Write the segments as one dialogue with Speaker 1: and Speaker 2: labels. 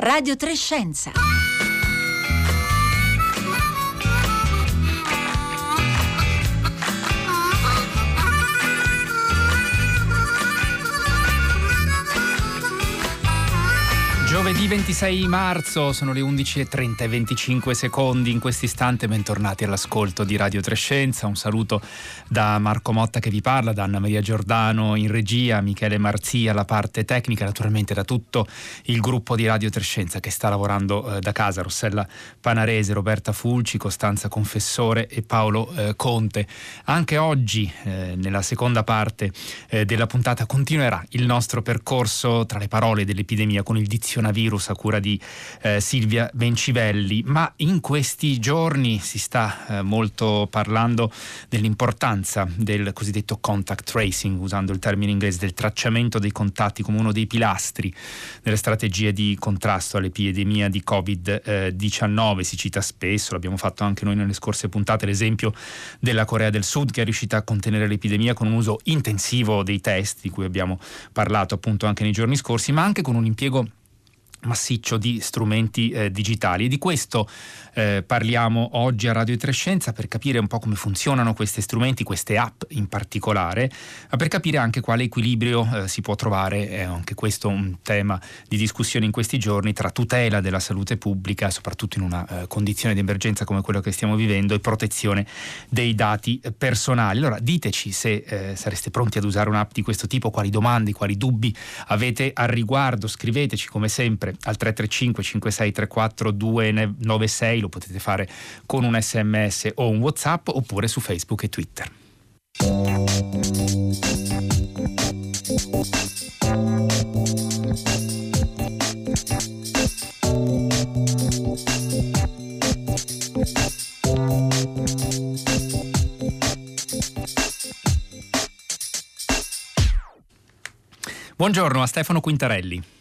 Speaker 1: Radio Trescenza.
Speaker 2: Giovedì 26 marzo, sono le 11.30 e 25 secondi. In questo istante bentornati all'ascolto di Radio Trescenza. Un saluto da Marco Motta che vi parla, da Anna Maria Giordano in regia, Michele Marzia alla parte tecnica, naturalmente da tutto il gruppo di Radio Trescenza che sta lavorando eh, da casa, Rossella Panarese, Roberta Fulci, Costanza Confessore e Paolo eh, Conte. Anche oggi, eh, nella seconda parte eh, della puntata, continuerà il nostro percorso tra le parole dell'epidemia con il dizionario coronavirus a cura di eh, Silvia Bencivelli, ma in questi giorni si sta eh, molto parlando dell'importanza del cosiddetto contact tracing, usando il termine inglese, del tracciamento dei contatti come uno dei pilastri delle strategie di contrasto all'epidemia di Covid-19. Si cita spesso, l'abbiamo fatto anche noi nelle scorse puntate, l'esempio della Corea del Sud che è riuscita a contenere l'epidemia con un uso intensivo dei test, di cui abbiamo parlato appunto anche nei giorni scorsi, ma anche con un impiego massiccio di strumenti eh, digitali e di questo eh, parliamo oggi a Radio Trescenza per capire un po' come funzionano questi strumenti, queste app in particolare, ma per capire anche quale equilibrio eh, si può trovare, è anche questo un tema di discussione in questi giorni, tra tutela della salute pubblica, soprattutto in una eh, condizione di emergenza come quella che stiamo vivendo, e protezione dei dati personali. Allora diteci se eh, sareste pronti ad usare un'app di questo tipo, quali domande, quali dubbi avete al riguardo, scriveteci come sempre sempre al 335 5634 296, lo potete fare con un sms o un whatsapp oppure su Facebook e Twitter. Buongiorno a Stefano Quintarelli.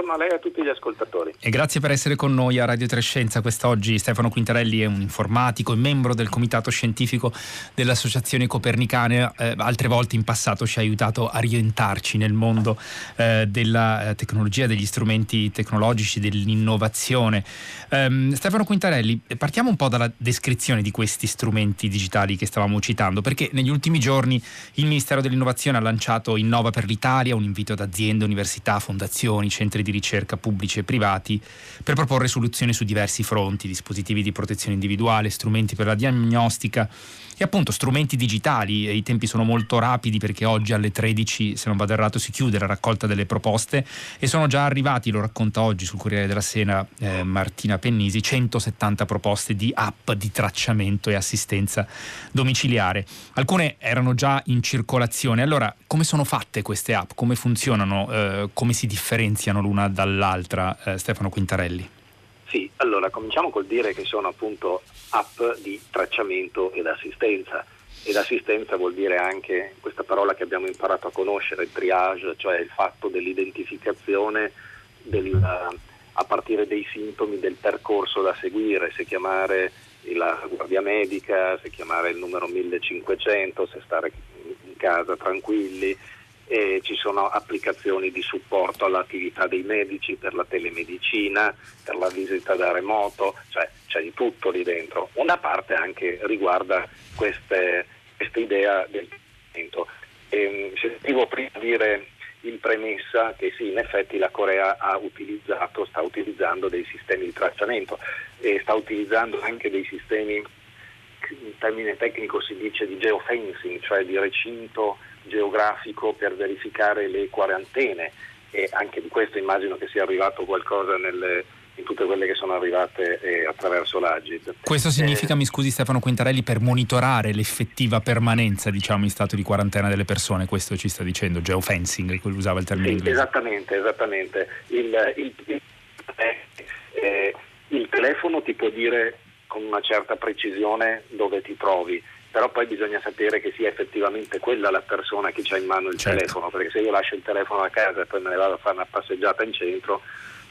Speaker 3: Buongiorno a lei e a tutti gli ascoltatori.
Speaker 2: E grazie per essere con noi a Radio Trescenza. Quest'oggi Stefano Quintarelli è un informatico e membro del comitato scientifico dell'Associazione Copernicana. Eh, altre volte in passato ci ha aiutato a rientrarci nel mondo eh, della eh, tecnologia, degli strumenti tecnologici, dell'innovazione. Um, Stefano Quintarelli, partiamo un po' dalla descrizione di questi strumenti digitali che stavamo citando, perché negli ultimi giorni il Ministero dell'Innovazione ha lanciato Innova per l'Italia, un invito ad aziende, università, fondazioni, centri di ricerca pubblici e privati per proporre soluzioni su diversi fronti, dispositivi di protezione individuale, strumenti per la diagnostica e appunto strumenti digitali. I tempi sono molto rapidi perché oggi alle 13, se non vado errato, si chiude la raccolta delle proposte e sono già arrivati, lo racconta oggi sul Corriere della Sera eh, Martina Pennisi, 170 proposte di app di tracciamento e assistenza domiciliare. Alcune erano già in circolazione. Allora, come sono fatte queste app? Come funzionano? Eh, come si differenziano l'una dall'altra? Eh, Stefano Quintarelli.
Speaker 3: Sì, allora cominciamo col dire che sono appunto app di tracciamento ed assistenza. Ed assistenza vuol dire anche questa parola che abbiamo imparato a conoscere, triage, cioè il fatto dell'identificazione del, a partire dei sintomi del percorso da seguire, se chiamare la guardia medica, se chiamare il numero 1500, se stare in casa tranquilli, eh, ci sono applicazioni di supporto all'attività dei medici per la telemedicina, per la visita da remoto, cioè c'è di tutto lì dentro. Una parte anche riguarda questa idea del trattamento. Ehm, sentivo prima dire in premessa che sì, in effetti la Corea ha utilizzato, sta utilizzando dei sistemi di tracciamento e sta utilizzando anche dei sistemi, in termine tecnico si dice di geofencing, cioè di recinto geografico per verificare le quarantene e anche di questo immagino che sia arrivato qualcosa nelle, in tutte quelle che sono arrivate eh, attraverso l'Agid.
Speaker 2: Questo significa, eh, mi scusi Stefano Quintarelli, per monitorare l'effettiva permanenza diciamo, in stato di quarantena delle persone, questo ci sta dicendo, geofencing, usava il termine
Speaker 3: sì,
Speaker 2: inglese.
Speaker 3: Esattamente, esattamente. Il, il, il, eh, il telefono ti può dire con una certa precisione dove ti trovi però poi bisogna sapere che sia effettivamente quella la persona che ha in mano il certo. telefono, perché se io lascio il telefono a casa e poi me ne vado a fare una passeggiata in centro,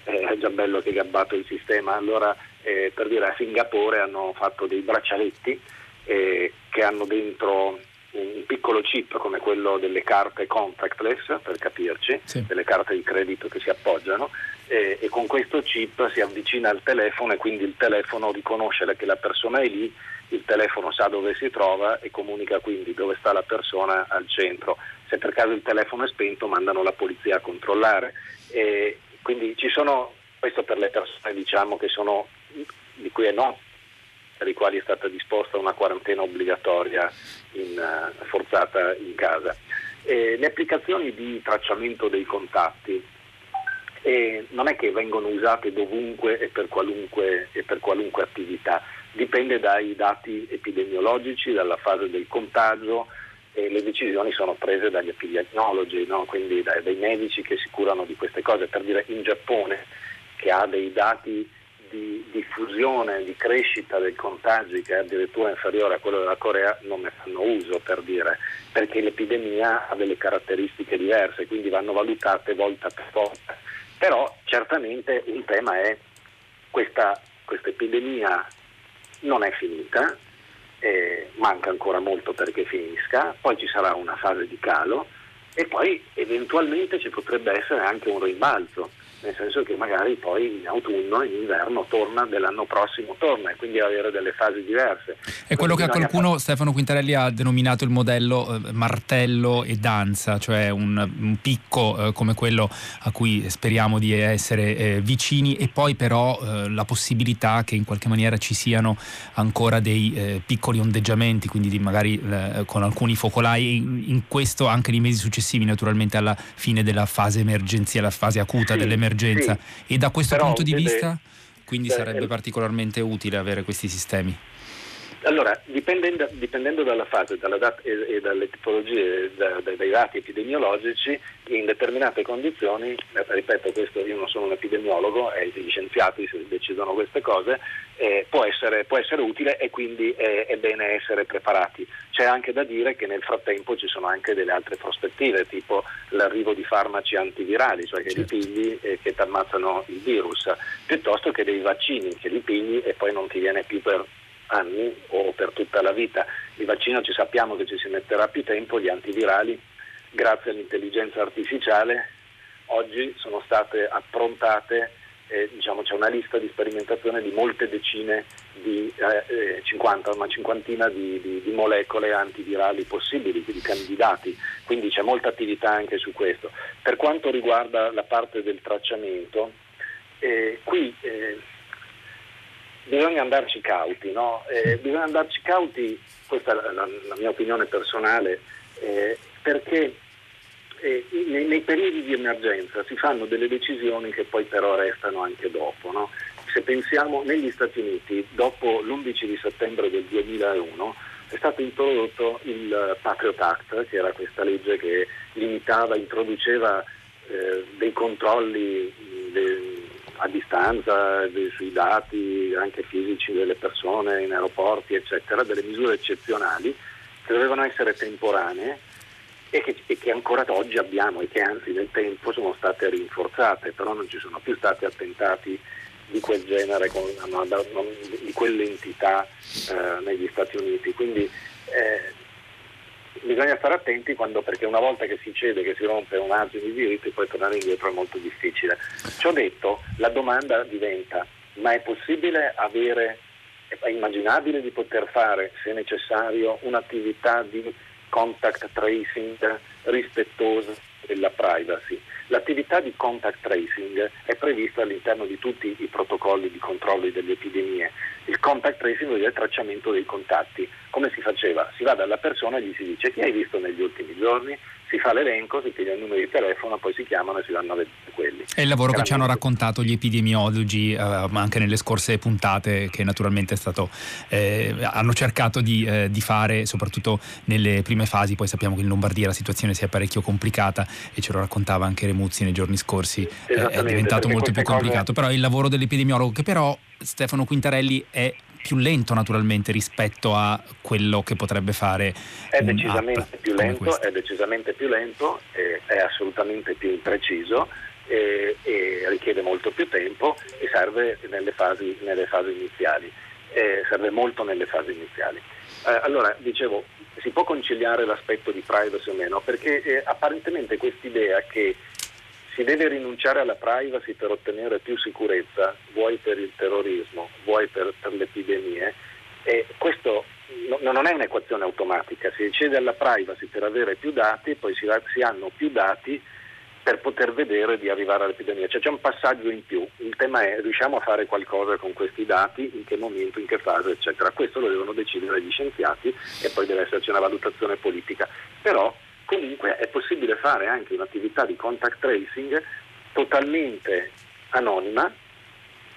Speaker 3: eh, è già bello che è gabbato il sistema. Allora, eh, per dire, a Singapore hanno fatto dei braccialetti eh, che hanno dentro un piccolo chip come quello delle carte contactless, per capirci, sì. delle carte di credito che si appoggiano, e con questo microchip si avvicina al telefono e quindi il telefono riconosce che la persona è lì, il telefono sa dove si trova e comunica quindi dove sta la persona al centro. Se per caso il telefono è spento mandano la polizia a controllare. E quindi ci sono, questo per le persone diciamo, sono, di cui è noto per i quali è stata disposta una quarantena obbligatoria in, uh, forzata in casa. Eh, le applicazioni di tracciamento dei contatti eh, non è che vengono usate dovunque e per, qualunque, e per qualunque attività, dipende dai dati epidemiologici, dalla fase del contagio e le decisioni sono prese dagli epidemiologi, no? quindi dai, dai medici che si curano di queste cose. Per dire in Giappone che ha dei dati di diffusione, di crescita dei contagi che è addirittura inferiore a quello della Corea non ne fanno uso per dire, perché l'epidemia ha delle caratteristiche diverse, quindi vanno valutate volta per volta. Però certamente un tema è questa, questa epidemia non è finita, eh, manca ancora molto perché finisca, poi ci sarà una fase di calo e poi eventualmente ci potrebbe essere anche un rimbalzo nel senso che magari poi in autunno, in inverno torna, dell'anno prossimo torna e quindi avere delle fasi diverse.
Speaker 2: È quello che qualcuno, fare... Stefano Quintarelli, ha denominato il modello eh, martello e danza, cioè un, un picco eh, come quello a cui speriamo di essere eh, vicini e poi però eh, la possibilità che in qualche maniera ci siano ancora dei eh, piccoli ondeggiamenti, quindi magari eh, con alcuni focolai, in, in, questo anche nei mesi successivi naturalmente alla fine della fase emergenziale, la fase acuta sì. dell'emergenza emergenza sì, e da questo punto di vista quindi sarebbe particolarmente utile avere questi sistemi.
Speaker 3: Allora, dipendendo, dipendendo, dalla fase dalla dat- e, e, dalle tipologie, da, da, dai dati epidemiologici, in determinate condizioni, eh, ripeto questo io non sono un epidemiologo, eh, gli scienziati decidono queste cose, eh, può, essere, può, essere, utile e quindi è, è, bene essere preparati. C'è anche da dire che nel frattempo ci sono anche delle altre prospettive, tipo l'arrivo di farmaci antivirali, cioè che certo. li pigli e che ti ammazzano il virus, piuttosto che dei vaccini che li pigli e poi non ti viene più per anni o per tutta la vita. Il vaccino ci sappiamo che ci si metterà più tempo, gli antivirali, grazie all'intelligenza artificiale, oggi sono state approntate, eh, diciamo, c'è una lista di sperimentazione di molte decine di eh, 50, eh, una cinquantina di, di, di, molecole antivirali possibili, di candidati, quindi c'è molta attività anche su questo. Per quanto riguarda la parte del tracciamento, eh, qui eh, bisogna andarci cauti, no? eh, bisogna andarci cauti, questa è la, la, la mia opinione personale, eh, perché eh, nei, nei, periodi di emergenza si fanno delle decisioni che poi però restano anche dopo. No? Se pensiamo negli Stati Uniti, dopo l'11 di settembre del 2001, è stato introdotto il Patriot Act, che era questa legge che limitava, introduceva eh, dei controlli de, a distanza sui dati anche fisici delle persone in aeroporti, eccetera, delle misure eccezionali che dovevano essere temporanee e che, e che, ancora oggi abbiamo e che anzi nel tempo sono state rinforzate, però non ci sono più stati attentati di quel genere, di quell'entità eh, negli Stati Uniti. Quindi eh, bisogna stare attenti quando, perché una volta che si cede, che si rompe un argine di diritti, poi tornare indietro è molto difficile. Ciò detto, la domanda diventa, ma è possibile avere, è immaginabile di poter fare, se necessario, un'attività di contact tracing rispettosa della privacy? L'attività di contact tracing è prevista all'interno di tutti i protocolli di controllo delle epidemie. Il contact tracing è il tracciamento dei contatti. Come si faceva? Si va dalla persona e gli si dice chi hai visto negli ultimi giorni, si fa l'elenco, si piglia il numero di telefono, poi si chiamano e si vanno a vedere quelli.
Speaker 2: È il lavoro che ci hanno raccontato gli epidemiologi, eh, ma anche nelle scorse puntate, che naturalmente stato, eh, hanno cercato di, eh, di, fare, soprattutto nelle prime fasi. Poi sappiamo che in Lombardia la situazione si è parecchio complicata e ce lo raccontava anche Remuzzi nei giorni scorsi, eh, è diventato molto più complicato. Cose... Però il lavoro dell'epidemiologo, che però Stefano Quintarelli è più lento naturalmente rispetto a quello che potrebbe fare
Speaker 3: è decisamente più lento è decisamente più lento è assolutamente più impreciso e, e, richiede molto più tempo e serve nelle fasi, nelle fasi iniziali eh, serve molto nelle fasi iniziali. Eh, allora dicevo si può conciliare l'aspetto di privacy o meno perché eh, apparentemente quest'idea che si deve rinunciare alla privacy per ottenere più sicurezza, vuoi per il terrorismo, vuoi per, per le epidemie, e questo no, non è un'equazione automatica, si decide alla privacy per avere più dati, poi si, si hanno più dati per poter vedere di arrivare all'epidemia. Cioè c'è un passaggio in più, il tema è riusciamo a fare qualcosa con questi dati, in che momento, in che fase, eccetera. Questo lo devono decidere gli scienziati e poi deve esserci una valutazione politica. Però comunque è possibile fare anche un'attività di contact tracing totalmente anonima,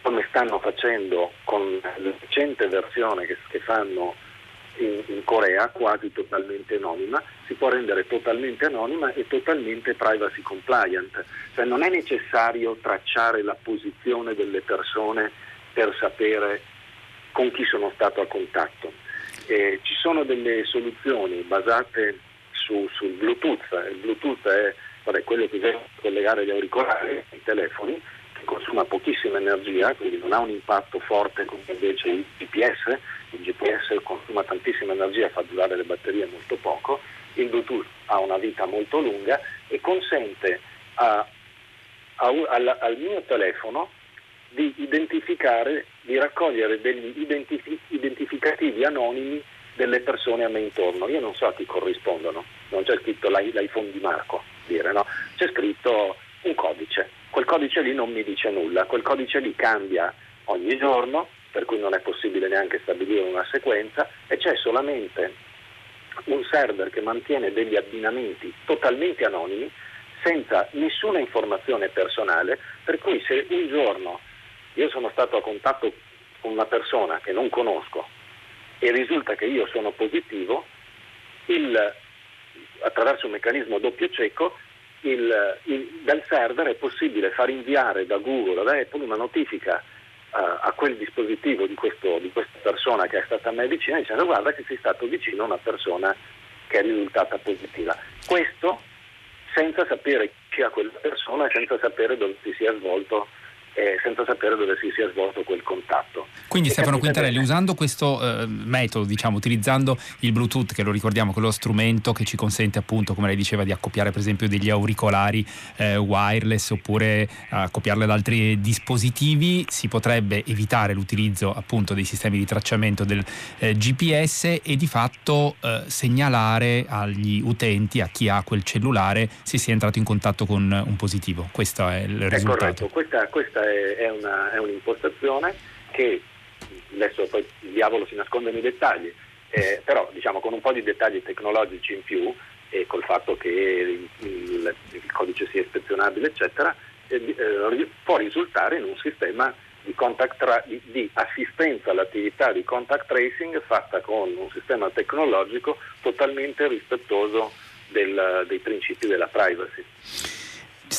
Speaker 3: come stanno facendo con la recente versione che, che fanno in, in, Corea, quasi totalmente anonima, si può rendere totalmente anonima e totalmente privacy compliant. Cioè non è necessario tracciare la posizione delle persone per sapere con chi sono stato a contatto. Eh, ci sono delle soluzioni basate su, sul Bluetooth. Il Bluetooth è vabbè, quello che deve collegare gli auricolari ai telefoni, che consuma pochissima energia, quindi non ha un impatto forte come invece il GPS. Il GPS consuma tantissima energia, fa durare le batterie molto poco. Il Bluetooth ha una vita molto lunga e consente a, a, al, al mio telefono di identificare, di raccogliere degli identifi- identificativi anonimi delle persone a me intorno. Io non so a chi corrispondono, non c'è scritto l'iPhone di Marco, dire, no? c'è scritto un codice. Quel codice lì non mi dice nulla, quel codice lì cambia ogni giorno, per cui non è possibile neanche stabilire una sequenza e c'è solamente un server che mantiene degli abbinamenti totalmente anonimi senza nessuna informazione personale, per cui se un giorno io sono stato a contatto con una persona che non conosco e risulta che io sono positivo, il, attraverso un meccanismo doppio cieco il, il, dal server è possibile far inviare da Google o da Apple una notifica uh, a quel dispositivo di, questo, di, questa persona che è stata a me vicina dicendo guarda che sei stato vicino a una persona che è risultata positiva. Questo senza sapere chi è quella persona senza sapere dove si sia svolto eh, senza sapere dove si sia svolto quel contatto.
Speaker 2: Quindi e Stefano Quintarelli, bene. usando questo eh, metodo, diciamo, utilizzando il Bluetooth, che lo ricordiamo, quello strumento che ci consente appunto, come lei diceva, di accoppiare per esempio degli auricolari eh, wireless oppure accoppiarle ad altri dispositivi, si potrebbe evitare l'utilizzo appunto dei sistemi di tracciamento del eh, GPS e di fatto eh, segnalare agli utenti, a chi ha quel cellulare, se si è entrato in contatto con un positivo. Questo è il risultato.
Speaker 3: Corretto, questa, questa è, è, una, è un'impostazione che adesso poi il diavolo si nasconde nei dettagli, eh, però diciamo con un po' di dettagli tecnologici in più e col fatto che il, il, il codice sia ispezionabile eccetera, eh, eh, può risultare in un sistema di, tra- di, di, assistenza all'attività di contact tracing fatta con un sistema tecnologico totalmente rispettoso del, dei principi della privacy.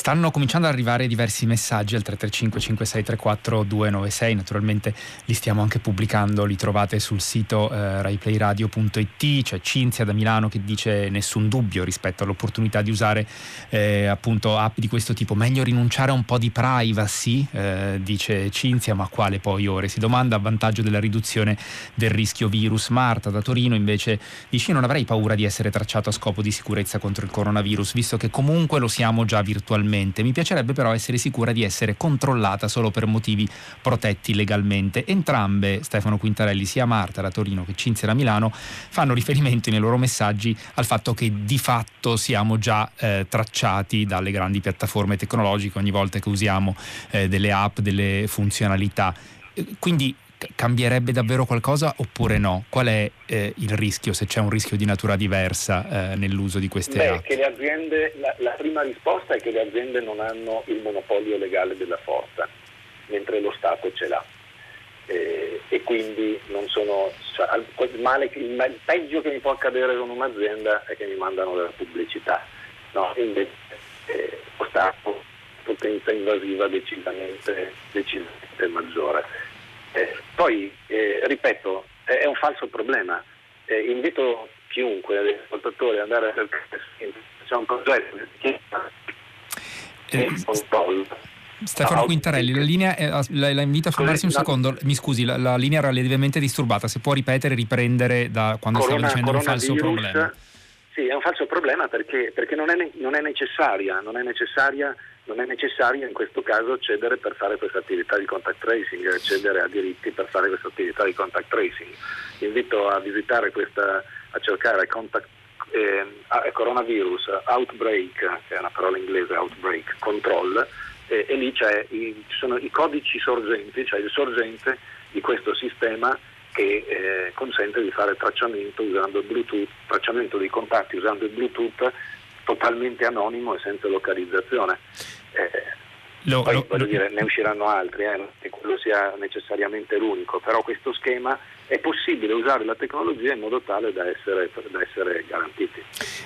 Speaker 2: Stanno cominciando ad arrivare diversi messaggi al 335 5634 296, naturalmente li stiamo anche pubblicando, li trovate sul sito eh, raiplayradio.it, c'è Cinzia da Milano che dice nessun dubbio rispetto all'opportunità di usare eh, appunto app di questo tipo, meglio rinunciare a un po' di privacy, eh, dice Cinzia, ma quale poi ore? Si domanda a vantaggio della riduzione del rischio virus. Marta da Torino invece dice non avrei paura di essere tracciato a scopo di sicurezza contro il coronavirus, visto che comunque lo siamo già virtualmente legalmente. Mi piacerebbe però essere sicura di essere controllata solo per motivi protetti legalmente. Entrambe, Stefano Quintarelli, sia Marta da Torino che Cinzia da Milano, fanno riferimento nei loro messaggi al fatto che di fatto siamo già eh, tracciati dalle grandi piattaforme tecnologiche ogni volta che usiamo eh, delle app, delle funzionalità. Quindi cambierebbe davvero qualcosa oppure no? Qual è eh, il rischio, se c'è un rischio di natura diversa eh, nell'uso di queste
Speaker 3: Beh,
Speaker 2: app?
Speaker 3: Aziende, la, la, prima risposta è che le aziende non hanno il monopolio legale della forza, mentre lo Stato ce l'ha. Eh, e quindi non sono cioè, il, male, il, il, peggio che mi può accadere con un'azienda è che mi mandano della pubblicità. No, invece eh, lo Stato potenza invasiva decisamente, decisamente maggiore. Eh, poi, eh, ripeto, è un falso problema. Eh, invito chiunque, gli ascoltatori, ad andare a cercare, c'è un progetto che
Speaker 2: eh, Stefano no, Quintarelli, la linea, è, la, la invito a fermarsi un secondo, mi scusi, la, la, linea era lievemente disturbata, se può ripetere riprendere da quando Corona, stava dicendo un falso problema.
Speaker 3: Sì, è un falso problema perché, perché non, è, non, è necessaria, non, è necessaria, non è necessario in questo caso accedere per fare questa attività di contact tracing, accedere a diritti per fare questa attività di contact tracing. Invito a visitare questa, a cercare contact, eh, coronavirus outbreak, che è una parola inglese, outbreak, control, eh, e lì i, ci sono i codici sorgenti, cioè il sorgente di questo sistema che eh, consente di fare tracciamento usando Bluetooth, tracciamento dei contatti usando il Bluetooth totalmente anonimo e senza localizzazione. Eh, lo, poi, lo, dire, ne usciranno altri, eh, non che quello sia necessariamente l'unico, però questo schema è possibile usare la tecnologia in modo tale da essere, da essere, garantiti.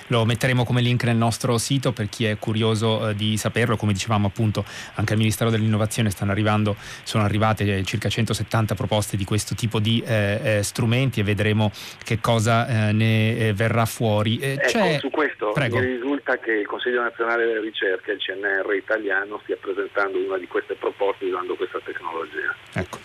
Speaker 2: Lo metteremo come link nel nostro sito per chi è curioso eh, di saperlo, come dicevamo appunto anche al Ministero dell'Innovazione stanno arrivando, sono arrivate eh, circa 170 proposte di questo tipo di eh, eh, strumenti e vedremo che cosa eh, ne eh, verrà fuori.
Speaker 3: ecco, su questo Prego. mi risulta che il Consiglio Nazionale delle Ricerche, il CNR italiano, stia presentando una di queste proposte usando questa tecnologia.
Speaker 2: Ecco.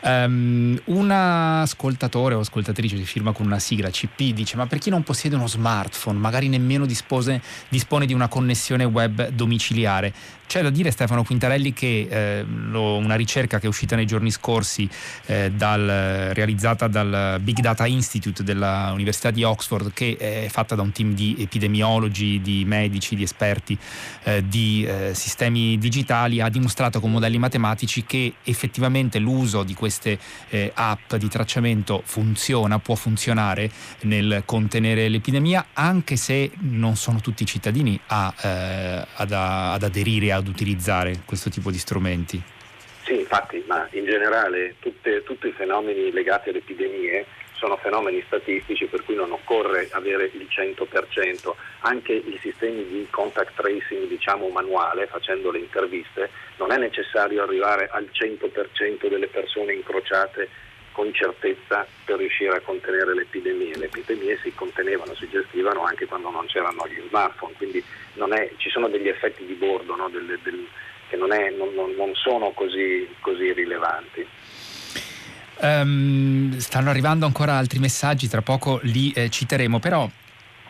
Speaker 2: Um, una ascoltatore o ascoltatrice si firma con una sigla CP dice ma per chi non possiede uno smartphone, magari nemmeno dispose, dispone di una connessione web domiciliare, c'è da dire Stefano Quintarelli che eh, lo, una ricerca che è uscita nei giorni scorsi eh, dal, realizzata dal Big Data Institute dell'Università di Oxford che è fatta da un team di epidemiologi, di medici, di esperti eh, di eh, sistemi digitali ha dimostrato con modelli matematici che effettivamente l'uso di queste eh, app di tracciamento funziona, può funzionare nel contenere l'epidemia anche se non sono tutti i cittadini a, eh, ad, ad aderire ad utilizzare questo tipo di strumenti?
Speaker 3: Sì, infatti, ma in generale tutte, tutti i fenomeni legati alle epidemie sono fenomeni statistici per cui non occorre avere il 100%, anche i sistemi di contact tracing diciamo manuale, facendo le interviste, non è necessario arrivare al 100% delle persone incrociate con certezza per riuscire a contenere le epidemie. Le epidemie si contenevano, si gestivano anche quando non c'erano gli smartphone, quindi è, ci sono degli effetti di bordo no? del, del, che non, è, non, non sono così, così rilevanti.
Speaker 2: Um, stanno arrivando ancora altri messaggi, tra poco li eh, citeremo, però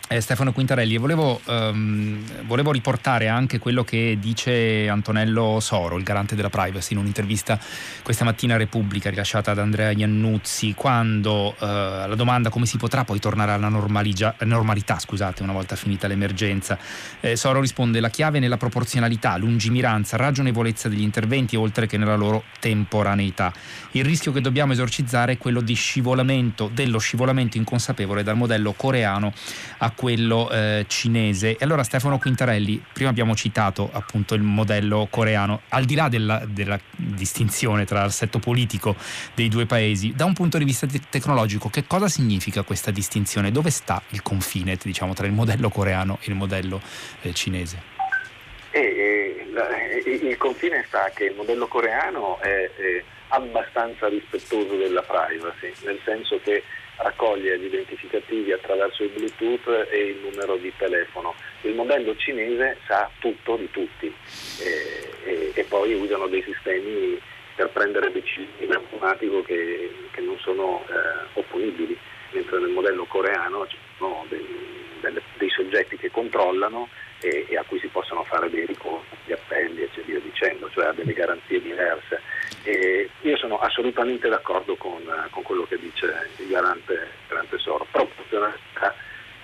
Speaker 2: eh, Stefano Quintarelli, volevo, um, volevo, riportare anche quello che dice Antonello Soro, il garante della privacy, in un'intervista questa mattina a Repubblica rilasciata ad Andrea Iannuzzi, quando uh, la domanda come si potrà poi tornare alla normalità, scusate, una volta finita l'emergenza, eh, Soro risponde la chiave nella proporzionalità, lungimiranza, ragionevolezza degli interventi oltre che nella loro temporaneità. Il rischio che dobbiamo esorcizzare è quello di scivolamento, dello scivolamento inconsapevole dal modello coreano a quello eh, cinese. E allora Stefano Quintarelli, prima abbiamo citato appunto il modello coreano, al di là della, della distinzione tra l'assetto politico dei due paesi, da un punto di vista te- tecnologico, che cosa significa questa distinzione? Dove sta il confine diciamo, tra il modello coreano e il modello eh, cinese?
Speaker 3: E, eh, il confine sta che il modello coreano è abbastanza rispettoso della privacy, nel senso che raccoglie gli identificativi attraverso il Bluetooth e il numero di telefono. Il modello cinese sa tutto di tutti e, e, e poi usano dei sistemi per prendere decisioni in automatico che, che non sono eh, opponibili, mentre nel modello coreano ci sono dei, dei soggetti che controllano e, e, a cui si possono fare dei ricorsi, degli appelli e via dicendo, cioè ha delle garanzie diverse. E io sono assolutamente d'accordo con, con quello che dice il garante, garante Soro. Proporzionalità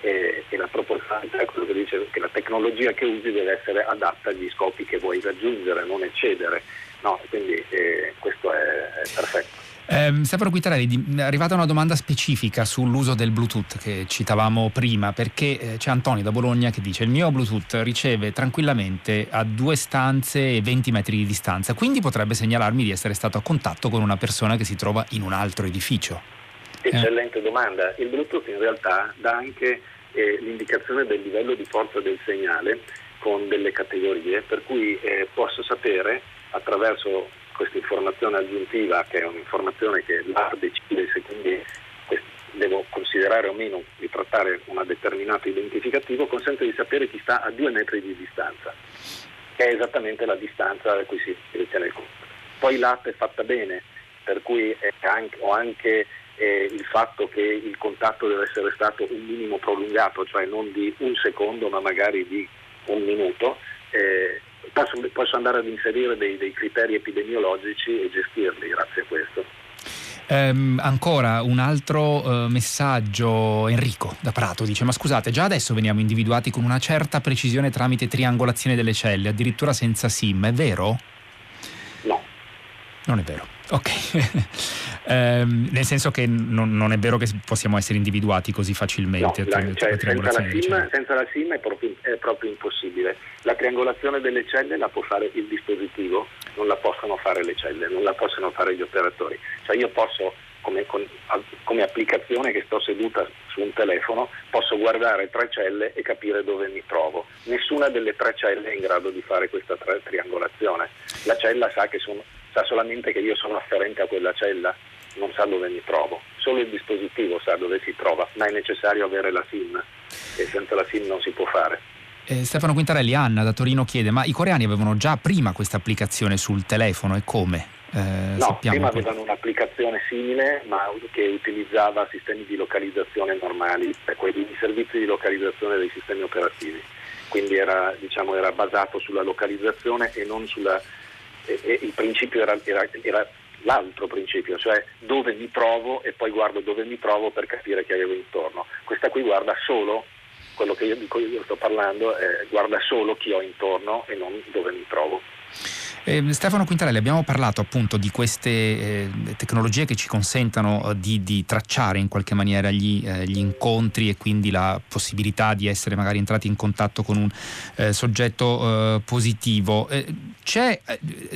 Speaker 3: e, e, la proporzionalità è quello che dice che la tecnologia che usi deve essere adatta agli scopi che vuoi raggiungere, non eccedere. No, quindi eh, questo è, è perfetto.
Speaker 2: Eh, Stefano Quittarelli, è arrivata una domanda specifica sull'uso del Bluetooth che citavamo prima, perché eh, c'è Antonio da Bologna che dice il mio Bluetooth riceve tranquillamente a due stanze e 20 metri di distanza, quindi potrebbe segnalarmi di essere stato a contatto con una persona che si trova in un altro edificio.
Speaker 3: Eccellente eh. domanda. Il Bluetooth in realtà dà anche eh, l'indicazione del livello di forza del segnale con delle categorie, per cui eh, posso sapere attraverso questa informazione aggiuntiva, che è un'informazione che l'AR decide se quindi devo considerare o meno di trattare un determinato identificativo, consente di sapere chi sta a due metri di distanza, che è esattamente la distanza a cui si ritiene il conto. Poi l'app è fatta bene, per cui anche, ho anche eh, il fatto che il contatto deve essere stato un minimo prolungato, cioè non di un secondo ma magari di un minuto, eh, posso, posso, andare ad inserire dei, dei criteri epidemiologici e gestirli grazie a questo.
Speaker 2: Um, ancora un altro uh, messaggio, Enrico da Prato dice ma scusate già adesso veniamo individuati con una certa precisione tramite triangolazione delle celle, addirittura senza SIM, è vero?
Speaker 3: No.
Speaker 2: Non è vero. Ok, ehm, nel senso che non, non, è vero che possiamo essere individuati così facilmente.
Speaker 3: No, la, cioè, senza, la SIM, senza, la SIM, è proprio, è proprio, impossibile. La triangolazione delle celle la può fare il dispositivo, non la possono fare le celle, non la possono fare gli operatori. Cioè io posso, come, con, come applicazione che sto seduta su un telefono, posso guardare tre celle e capire dove mi trovo. Nessuna delle tre celle è in grado di fare questa triangolazione. La cella sa che sono sa solamente che io sono afferente a quella cella, non sa dove mi trovo. Solo il dispositivo sa dove si trova, ma è necessario avere la SIM e senza la SIM non si può fare.
Speaker 2: Eh, Stefano Quintarelli, Anna da Torino chiede, ma i coreani avevano già prima questa applicazione sul telefono e come?
Speaker 3: Eh, no, prima avevano un'applicazione simile ma che utilizzava sistemi di localizzazione normali, cioè quelli di servizi di localizzazione dei sistemi operativi. Quindi era, diciamo, era basato sulla localizzazione e non sulla e, il principio era, era, era, l'altro principio, cioè dove mi trovo e poi guardo dove mi trovo per capire che avevo intorno. Questa qui guarda solo quello io, di cui io sto parlando, eh, guarda solo chi ho intorno e non dove mi trovo.
Speaker 2: Eh, Stefano Quintarelli, abbiamo parlato appunto di queste eh, tecnologie che ci consentono eh, di, di, tracciare in qualche maniera gli, eh, gli, incontri e quindi la possibilità di essere magari entrati in contatto con un eh, soggetto eh, positivo.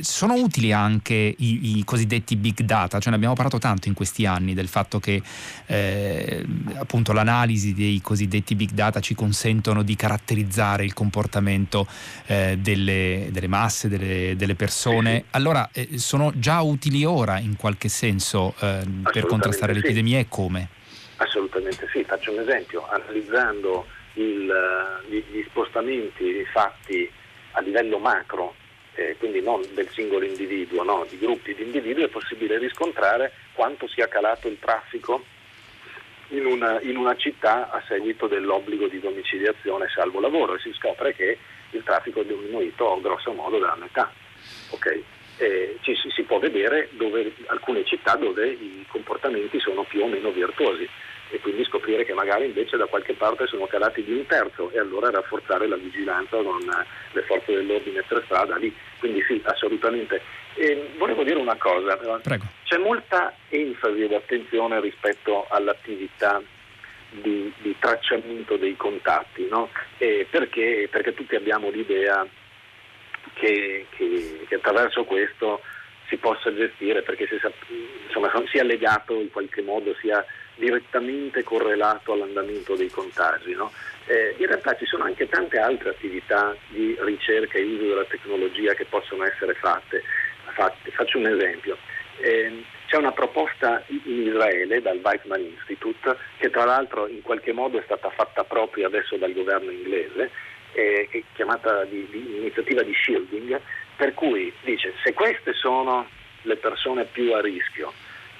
Speaker 2: sono utili anche i, i, cosiddetti big data, cioè ne abbiamo parlato tanto in questi anni del fatto che appunto l'analisi dei cosiddetti big data ci consentono di caratterizzare il comportamento delle, delle, masse, delle, delle persone, allora eh, sono già utili ora in qualche senso eh, per contrastare sì. l'epidemia e come?
Speaker 3: Assolutamente sì, faccio un esempio, analizzando il, eh, gli spostamenti fatti a livello macro, eh, quindi non del singolo individuo, no, di gruppi di individui, è possibile riscontrare quanto sia calato il traffico in una, in una, città a seguito dell'obbligo di domiciliazione salvo lavoro e si scopre che il traffico è diminuito grosso modo della metà. Okay? Eh, ci, si può vedere dove, alcune città dove i comportamenti sono più o meno virtuosi e quindi scoprire che magari invece da qualche parte sono calati di un terzo e allora rafforzare la vigilanza con le forze dell'ordine per strada lì. Quindi sì, assolutamente. E volevo dire una cosa,
Speaker 2: Prego.
Speaker 3: c'è molta enfasi ed attenzione rispetto all'attività di, di tracciamento dei contatti, no? perché, perché tutti abbiamo l'idea che, che, che attraverso questo si possa gestire perché si, insomma, sia legato in qualche modo, sia direttamente correlato all'andamento dei contagi. No? Eh, in realtà ci sono anche tante altre attività di ricerca e uso della tecnologia che possono essere fatte. fatte. Faccio un esempio. Eh, c'è una proposta in Israele dal Weizmann Institute che tra l'altro in qualche modo è stata fatta proprio adesso dal governo inglese eh, chiamata di, di iniziativa di shielding, per cui dice se queste sono le persone più a rischio,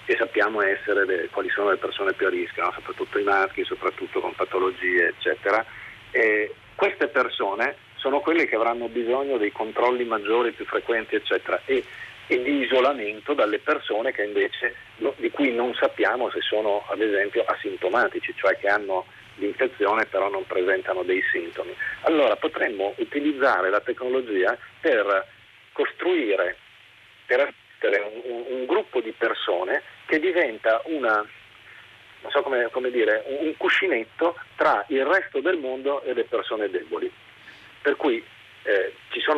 Speaker 3: e sappiamo le, quali sono le persone più a rischio, no? soprattutto i maschi, soprattutto con patologie, eccetera, eh, queste persone sono quelle che avranno bisogno dei controlli maggiori, più frequenti, eccetera, e, e di isolamento dalle persone che invece, di cui non sappiamo se sono ad esempio asintomatici, cioè che hanno l'infezione però non presentano dei sintomi. Allora potremmo utilizzare la tecnologia per costruire, per un, un gruppo di persone che diventa una, non so come, come dire, un, un cuscinetto tra il resto del mondo e le persone deboli. Per cui eh,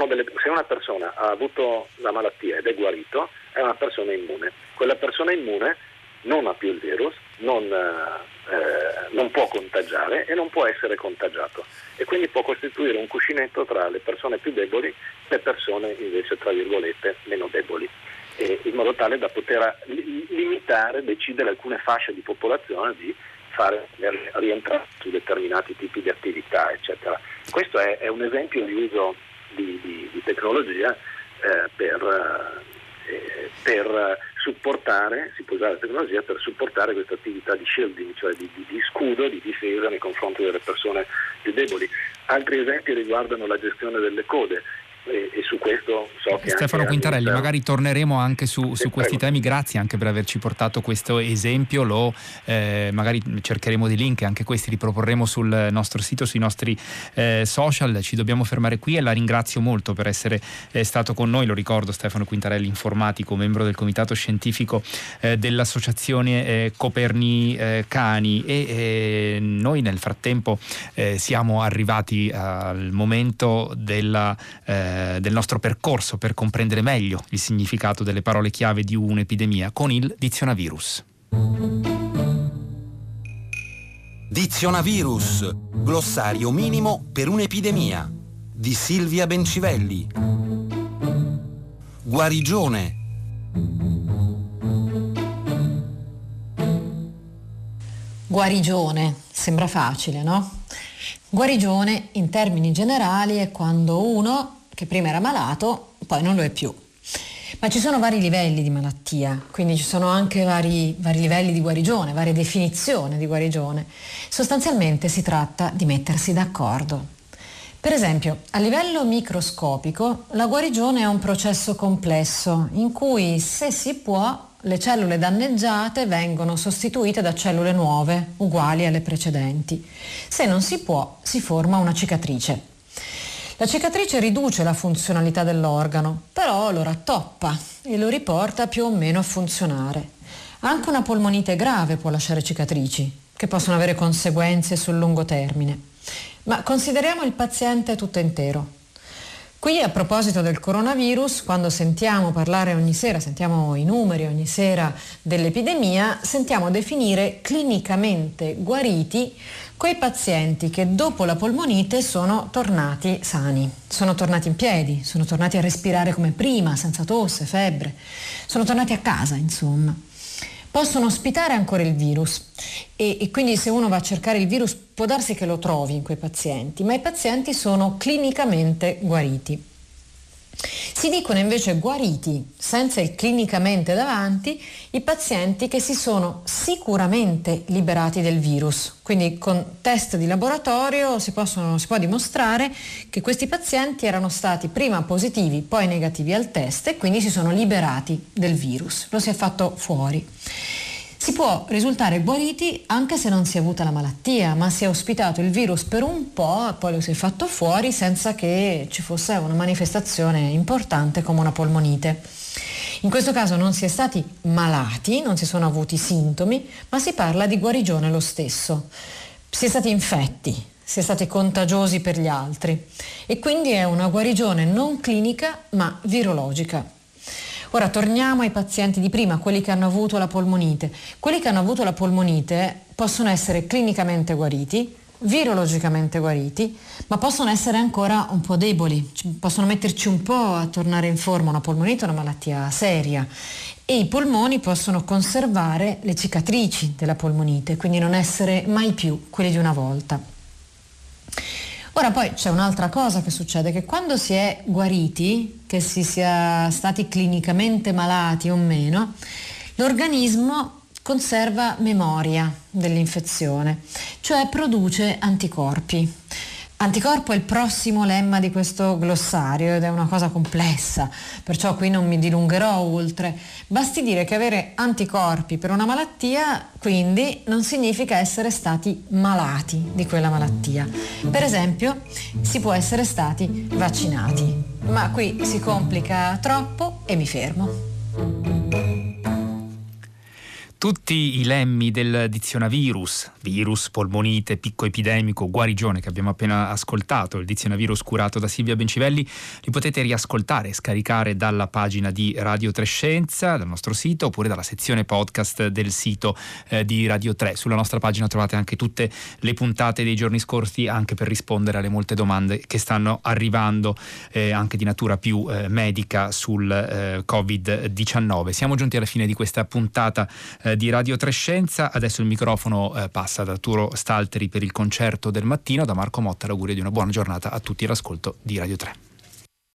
Speaker 3: delle, se una persona ha avuto la malattia ed è guarito, è una persona immune. Quella persona immune non ha più il virus, non, eh, non, può contagiare e non può essere contagiato e quindi può costituire un cuscinetto tra le persone più deboli e le persone invece tra virgolette meno deboli eh, in modo tale da poter limitare, decidere alcune fasce di popolazione di fare rientrare su determinati tipi di attività eccetera. Questo è, è un esempio di uso di, di, di tecnologia eh, per, eh, per supportare, si può usare la tecnologia per supportare questa attività di shielding, cioè di, di, di scudo, di difesa nei confronti delle persone più deboli. Altri esempi riguardano la gestione delle code e, e, su questo so che
Speaker 2: Stefano Quintarelli, magari torneremo anche su, su questi temi, grazie anche per averci portato questo esempio, lo, eh, magari cercheremo dei link, anche questi li proporremo sul nostro sito, sui nostri eh, social, ci dobbiamo fermare qui e la ringrazio molto per essere eh, stato con noi, lo ricordo Stefano Quintarelli, informatico, membro del comitato scientifico eh, dell'associazione eh, Copernicani e eh, noi nel frattempo siamo arrivati al momento della eh, del nostro percorso per comprendere meglio il significato delle parole chiave di un'epidemia con il Dizionavirus.
Speaker 1: Dizionavirus, glossario minimo per un'epidemia, di Silvia Bencivelli. Guarigione.
Speaker 4: Guarigione, sembra facile, no? Guarigione in termini generali è quando uno che prima era malato, poi non lo è più. Ma ci sono vari livelli di malattia, quindi ci sono anche vari, vari, livelli di guarigione, varie definizioni di guarigione. Sostanzialmente si tratta di mettersi d'accordo. Per esempio, a livello microscopico, la guarigione è un processo complesso in cui, se si può, le cellule danneggiate vengono sostituite da cellule nuove, uguali alle precedenti. Se non si può, si forma una cicatrice. La cicatrice riduce la funzionalità dell'organo, però lo rattoppa e lo riporta più o meno a funzionare. Anche una polmonite grave può lasciare cicatrici, che possono avere conseguenze sul lungo termine. Ma consideriamo il paziente tutto intero. Qui a proposito del coronavirus, quando sentiamo parlare ogni sera, sentiamo i numeri ogni sera dell'epidemia, sentiamo definire clinicamente guariti quei pazienti che dopo la polmonite sono tornati sani, sono tornati in piedi, sono tornati a respirare come prima, senza tosse, febbre, sono tornati a casa, insomma. Possono ospitare ancora il virus e, e quindi se uno va a cercare il virus può darsi che lo trovi in quei pazienti, ma i pazienti sono clinicamente guariti. Si dicono invece guariti, senza il clinicamente davanti, i pazienti che si sono sicuramente liberati del virus. Quindi con test di laboratorio si, possono, si può dimostrare che questi pazienti erano stati prima positivi, poi negativi al test e quindi si sono liberati del virus. Lo si è fatto fuori. Si può risultare guariti anche se non si è avuta la malattia, ma si è ospitato il virus per un po' e poi lo si è fatto fuori senza che ci fosse una manifestazione importante come una polmonite. In questo caso non si è stati malati, non si sono avuti sintomi, ma si parla di guarigione lo stesso. Si è stati infetti, si è stati contagiosi per gli altri e quindi è una guarigione non clinica ma virologica. Ora torniamo ai pazienti di prima, quelli che hanno avuto la polmonite. Quelli che hanno avuto la polmonite possono essere clinicamente guariti, virologicamente guariti, ma possono essere ancora un po' deboli, possono metterci un po' a tornare in forma. Una polmonite è una malattia seria e i polmoni possono conservare le cicatrici della polmonite, quindi non essere mai più quelli di una volta. Ora poi c'è un'altra cosa che succede, che quando si è guariti, che si sia stati clinicamente malati o meno, l'organismo conserva memoria dell'infezione, cioè produce anticorpi. Anticorpo è il prossimo lemma di questo glossario ed è una cosa complessa, perciò qui non mi dilungherò oltre. Basti dire che avere anticorpi per una malattia quindi non significa essere stati malati di quella malattia. Per esempio si può essere stati vaccinati, ma qui si complica troppo e mi fermo.
Speaker 2: Tutti i lemmi del dizionavirus, virus, polmonite, picco epidemico, guarigione che abbiamo appena ascoltato, il dizionavirus curato da Silvia Bencivelli, li potete riascoltare e scaricare dalla pagina di Radio Trescenza, dal nostro sito, oppure dalla sezione podcast del sito eh, di Radio 3. Sulla nostra pagina trovate anche tutte le puntate dei giorni scorsi, anche per rispondere alle molte domande che stanno arrivando, eh, anche di natura più eh, medica sul eh, Covid-19. Siamo giunti alla fine di questa puntata eh, di Radio Trescenza. Adesso il microfono eh, passa da Arturo Stalteri per il concerto del mattino. Da Marco Motta l'augurio di una buona giornata a tutti all'ascolto di Radio 3.